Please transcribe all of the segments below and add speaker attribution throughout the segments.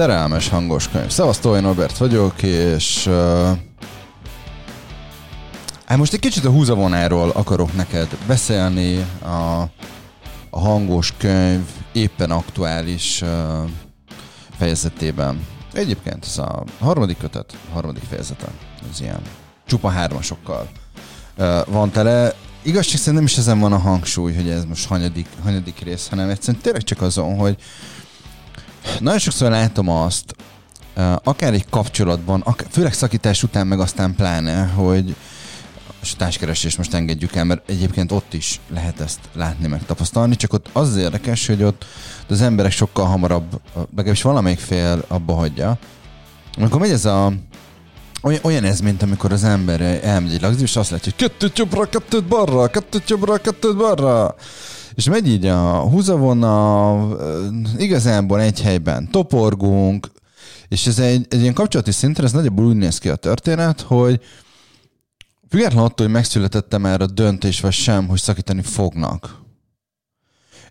Speaker 1: Szerelmes hangos könyv. Szevasztó, én Robert vagyok, és uh, hát most egy kicsit a húzavonáról akarok neked beszélni. A, a hangos könyv éppen aktuális uh, fejezetében. Egyébként ez a harmadik kötet, a harmadik fejezete. Ez ilyen csupa hármasokkal uh, van tele. Igazság szerint nem is ezen van a hangsúly, hogy ez most hanyadik, hanyadik rész, hanem egyszerűen tényleg csak azon, hogy nagyon sokszor látom azt, akár egy kapcsolatban, akár, főleg szakítás után, meg aztán pláne, hogy a társkeresés most engedjük el, mert egyébként ott is lehet ezt látni, meg tapasztalni, csak ott az, érdekes, hogy ott az emberek sokkal hamarabb, legalábbis valamelyik fél abba hagyja. Amikor megy ez a olyan, ez, mint amikor az ember elmegy egy lagzi, és azt látja, hogy kettőt jobbra, kettőt balra, kettőt jobbra, kettőt balra. És megy így a húzavona, igazából egy helyben toporgunk, és ez egy, egy ilyen kapcsolati szinten, ez nagyjából úgy néz ki a történet, hogy függetlenül attól, hogy megszületette már a döntés, vagy sem, hogy szakítani fognak.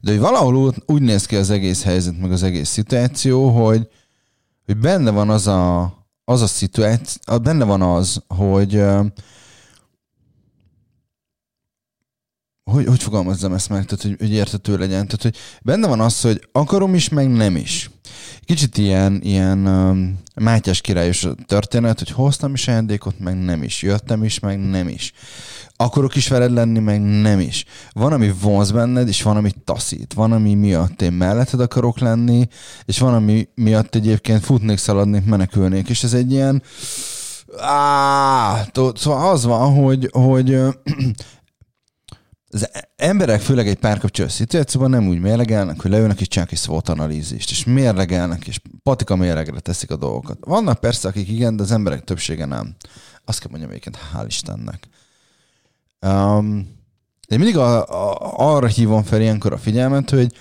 Speaker 1: De hogy valahol úgy néz ki az egész helyzet, meg az egész szituáció, hogy, hogy benne van az a, az a szituáció, benne van az, hogy hogy, hogy fogalmazzam ezt meg, tehát, hogy, hogy értető legyen. Tehát, hogy benne van az, hogy akarom is, meg nem is. Kicsit ilyen, ilyen um, Mátyás királyos történet, hogy hoztam is ajándékot, meg nem is. Jöttem is, meg nem is. Akarok is veled lenni, meg nem is. Van, ami vonz benned, és van, ami taszít. Van, ami miatt én melletted akarok lenni, és van, ami miatt egyébként futnék, szaladnék, menekülnék. És ez egy ilyen... Á, szóval az van, hogy, hogy az emberek, főleg egy párkapcsolat szituációban nem úgy mérlegelnek, hogy leülnek és csak egy SWOT analízist, és mérlegelnek, és patika mérlegre teszik a dolgokat. Vannak persze, akik igen, de az emberek többsége nem. Azt kell mondjam egyébként, hál' Istennek. Um, de mindig a, a, arra hívom fel ilyenkor a figyelmet, hogy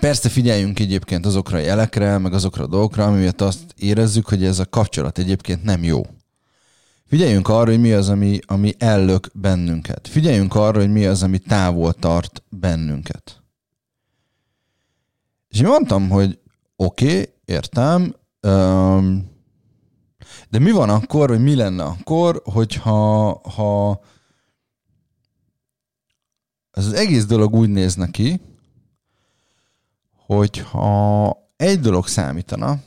Speaker 1: persze figyeljünk egyébként azokra a jelekre, meg azokra a dolgokra, amiért azt érezzük, hogy ez a kapcsolat egyébként nem jó. Figyeljünk arra, hogy mi az, ami, ami ellök bennünket. Figyeljünk arra, hogy mi az, ami távol tart bennünket. És én mondtam, hogy oké, okay, értem, um, de mi van akkor, vagy mi lenne akkor, hogyha ha ez az egész dolog úgy néz neki, hogyha egy dolog számítana,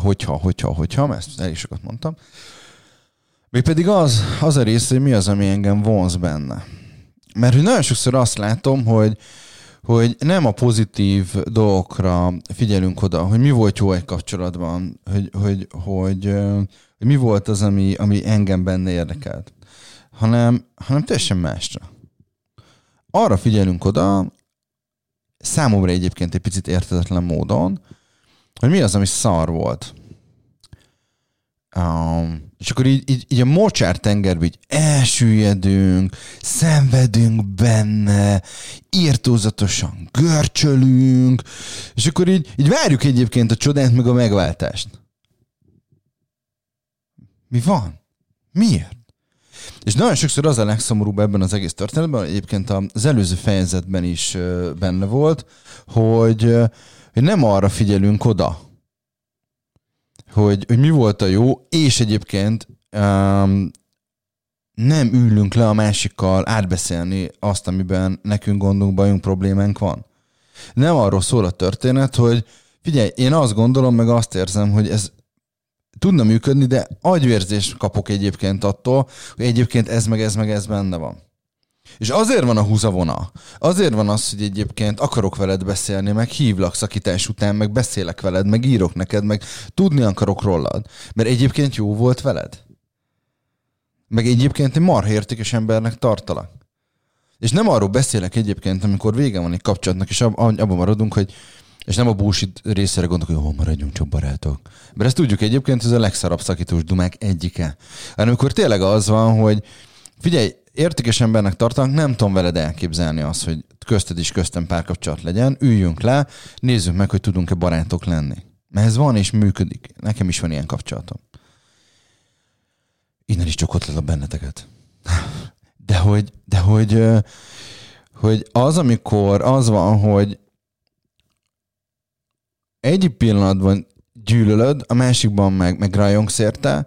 Speaker 1: hogyha, hogyha, hogyha, ezt elég sokat mondtam, még pedig az, az a rész, hogy mi az, ami engem vonz benne. Mert hogy nagyon sokszor azt látom, hogy, hogy nem a pozitív dolgokra figyelünk oda, hogy mi volt jó egy kapcsolatban, hogy, hogy, hogy, hogy mi volt az, ami, ami engem benne érdekelt, hanem, hanem teljesen másra. Arra figyelünk oda, számomra egyébként egy picit értetetlen módon, hogy mi az, ami szar volt. És akkor így, így, így a mocsár tengerbe így elsüllyedünk, szenvedünk benne, írtózatosan görcsölünk, és akkor így, így várjuk egyébként a csodát meg a megváltást. Mi van? Miért? És nagyon sokszor az a legszomorúbb ebben az egész történetben, egyébként az előző fejezetben is benne volt, hogy, hogy nem arra figyelünk oda, hogy, hogy mi volt a jó, és egyébként um, nem ülünk le a másikkal átbeszélni azt, amiben nekünk gondunk, bajunk, problémánk van. Nem arról szól a történet, hogy figyelj, én azt gondolom, meg azt érzem, hogy ez tudna működni, de agyvérzést kapok egyébként attól, hogy egyébként ez meg ez meg ez benne van. És azért van a húzavona. Azért van az, hogy egyébként akarok veled beszélni, meg hívlak szakítás után, meg beszélek veled, meg írok neked, meg tudni akarok rólad. Mert egyébként jó volt veled. Meg egyébként egy marha embernek tartalak. És nem arról beszélek egyébként, amikor vége van egy kapcsolatnak, és ab, abban maradunk, hogy és nem a bullshit részére gondolok, hogy jó, maradjunk csak barátok. Mert ezt tudjuk egyébként, ez a legszarabb szakítós dumák egyike. Hanem amikor tényleg az van, hogy figyelj, értékes embernek tartanak, nem tudom veled elképzelni azt, hogy közted is köztem párkapcsolat legyen, üljünk le, nézzük meg, hogy tudunk-e barátok lenni. Mert ez van és működik. Nekem is van ilyen kapcsolatom. Innen is csokott a benneteket. De hogy, de hogy, hogy az, amikor az van, hogy egy pillanatban gyűlölöd, a másikban meg, meg rajongsz érte,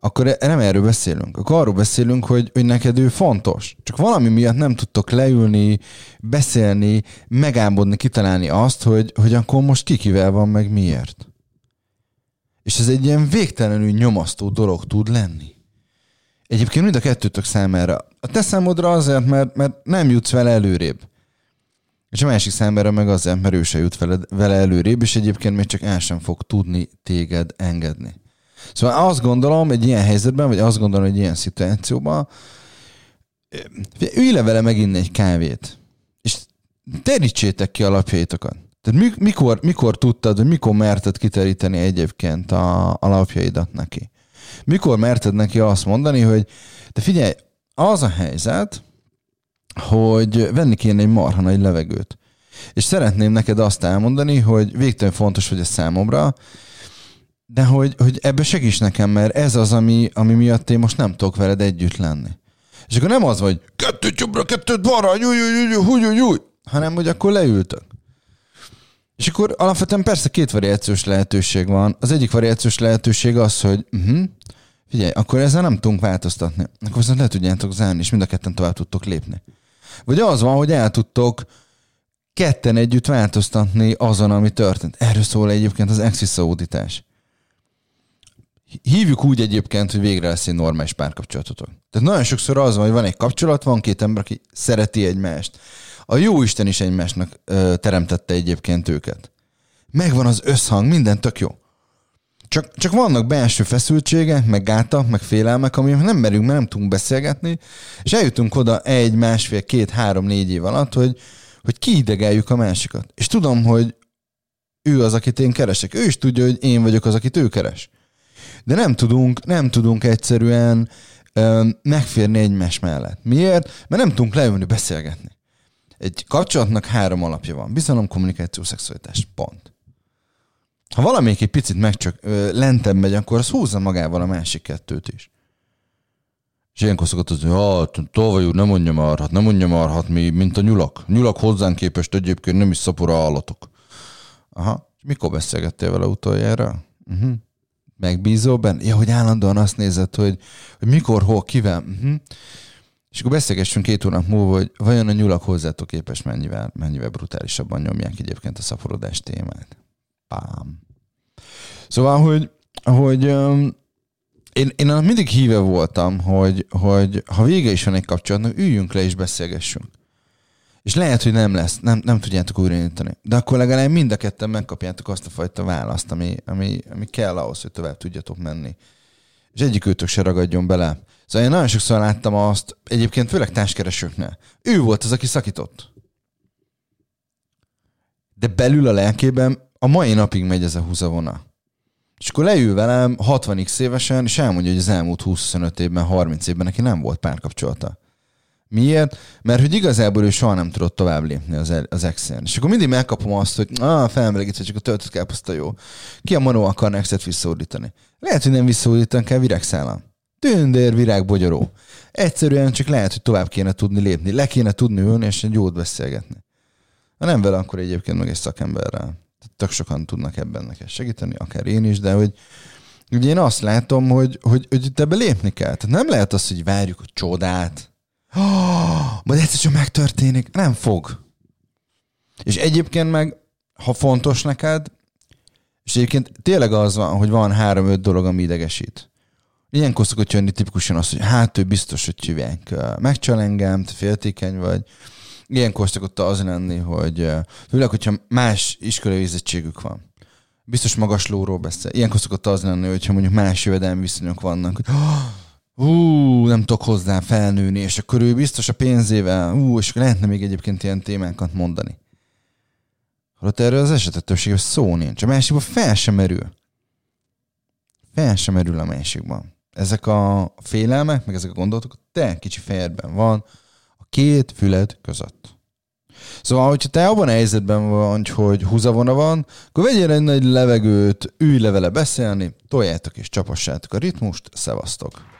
Speaker 1: akkor e- nem erről beszélünk. Akkor arról beszélünk, hogy, hogy neked ő fontos. Csak valami miatt nem tudtok leülni, beszélni, megámbodni, kitalálni azt, hogy, hogy akkor most kikivel van, meg miért. És ez egy ilyen végtelenül nyomasztó dolog tud lenni. Egyébként mind a kettőtök számára. A te számodra azért, mert, mert nem jutsz vele előrébb. És a másik számára meg azért, mert ő se jut vele, vele előrébb, és egyébként még csak el sem fog tudni téged engedni. Szóval azt gondolom egy ilyen helyzetben, vagy azt gondolom egy ilyen szituációban, ülj le vele meginni egy kávét, és terítsétek ki alapjaitokat. Tehát mikor, mikor tudtad, hogy mikor merted kiteríteni egyébként a alapjaidat neki? Mikor merted neki azt mondani, hogy de figyelj, az a helyzet, hogy venni kéne egy marha nagy levegőt. És szeretném neked azt elmondani, hogy végtelen fontos hogy ez számomra, de hogy, hogy ebbe segíts nekem, mert ez az, ami, ami miatt én most nem tudok veled együtt lenni. És akkor nem az, hogy kettőt jobbra, kettőt balra, nyúj, nyúj, nyúj, nyúj, nyúj, hanem hogy akkor leültök. És akkor alapvetően persze két variációs lehetőség van. Az egyik variációs lehetőség az, hogy uh-huh, figyelj, akkor ezzel nem tudunk változtatni. Akkor viszont le tudjátok zárni, és mind a ketten tovább tudtok lépni. Vagy az van, hogy el tudtok ketten együtt változtatni azon, ami történt. Erről szól egyébként az exis auditás. Hívjuk úgy egyébként, hogy végre lesz egy normális párkapcsolatotok. Tehát nagyon sokszor az van, hogy van egy kapcsolat, van két ember, aki szereti egymást. A jó Isten is egymásnak ö, teremtette egyébként őket. Megvan az összhang, minden tök jó. Csak, csak vannak belső feszültségek, meg gátak, meg félelmek, ami nem merünk, mert nem tudunk beszélgetni, és eljutunk oda egy, másfél, két, három, négy év alatt, hogy, hogy kiidegeljük a másikat. És tudom, hogy ő az, akit én keresek. Ő is tudja, hogy én vagyok az, akit ő keres. De nem tudunk, nem tudunk egyszerűen megférni egymás mellett. Miért? Mert nem tudunk leülni, beszélgetni. Egy kapcsolatnak három alapja van. Bizalom, kommunikáció, szexualitás. Pont. Ha valamelyik egy picit meg csak ö, lentebb megy, akkor az húzza magával a másik kettőt is. És ilyenkor szokott az, hogy hát, tolvajú, nem mondja már, hát nem mondja már, hát mi, mint a nyulak. Nyulak hozzánk képest egyébként nem is szapora állatok. Aha. És mikor beszélgettél vele utoljára? Uh-huh. Megbízol? Ja, hogy állandóan azt nézed, hogy, hogy mikor, hol, kivel. Uh-huh. És akkor beszélgessünk két hónap múlva, hogy vajon a nyulak hozzátok képes mennyivel, mennyivel brutálisabban nyomják egyébként a szaporodás témát. Pám. Szóval, hogy, hogy én, én mindig híve voltam, hogy, hogy ha vége is van egy kapcsolatnak, üljünk le és beszélgessünk. És lehet, hogy nem lesz, nem, nem tudjátok újraindítani. De akkor legalább mind a ketten megkapjátok azt a fajta választ, ami, ami, ami kell ahhoz, hogy tovább tudjatok menni. És egyik őtök se ragadjon bele. Szóval én nagyon sokszor láttam azt, egyébként főleg társkeresőknél. Ő volt az, aki szakított. De belül a lelkében a mai napig megy ez a húzavona. És akkor leül velem 60x évesen, és elmondja, hogy az elmúlt 25 évben, 30 évben neki nem volt párkapcsolata. Miért? Mert hogy igazából ő soha nem tudott tovább lépni az, az exen. És akkor mindig megkapom azt, hogy ah, felmelegítve csak a töltött káposzta jó. Ki a manó akar exet visszaordítani? Lehet, hogy nem visszaordítani kell virágszállal. Tündér, virág, bogyaró. Egyszerűen csak lehet, hogy tovább kéne tudni lépni. Le kéne tudni ülni, és egy jót beszélgetni. Ha nem vele, akkor egyébként meg egy szakemberrel. Tök sokan tudnak ebben neked segíteni, akár én is, de hogy ugye én azt látom, hogy, hogy, hogy itt ebbe lépni kell. Tehát nem lehet az, hogy várjuk a csodát, majd egyszer csak megtörténik. Nem fog. És egyébként meg, ha fontos neked, és egyébként tényleg az van, hogy van három-öt dolog, ami idegesít. Ilyenkor szokott jönni tipikusan az, hogy hát ő biztos, hogy csivánk. Megcsal engem, te féltékeny vagy. Ilyenkor szokott az lenni, hogy főleg, hogyha más iskolai végzettségük van. Biztos magas lóról beszél. Ilyenkor szokott az lenni, hogyha mondjuk más jövedelmi viszonyok vannak, hogy ú, nem tudok hozzá felnőni, és akkor ő biztos a pénzével, ú, és akkor lehetne még egyébként ilyen témánkat mondani. Holott erről az esetet többségben szó nincs. A másikban fel sem merül. Fel sem merül a másikban. Ezek a félelmek, meg ezek a gondolatok te kicsi fejedben van, a két füled között. Szóval, hogyha te abban a helyzetben vagy, hogy húzavona van, akkor vegyél egy nagy levegőt, ülj le vele beszélni, toljátok és csapassátok a ritmust, szevasztok!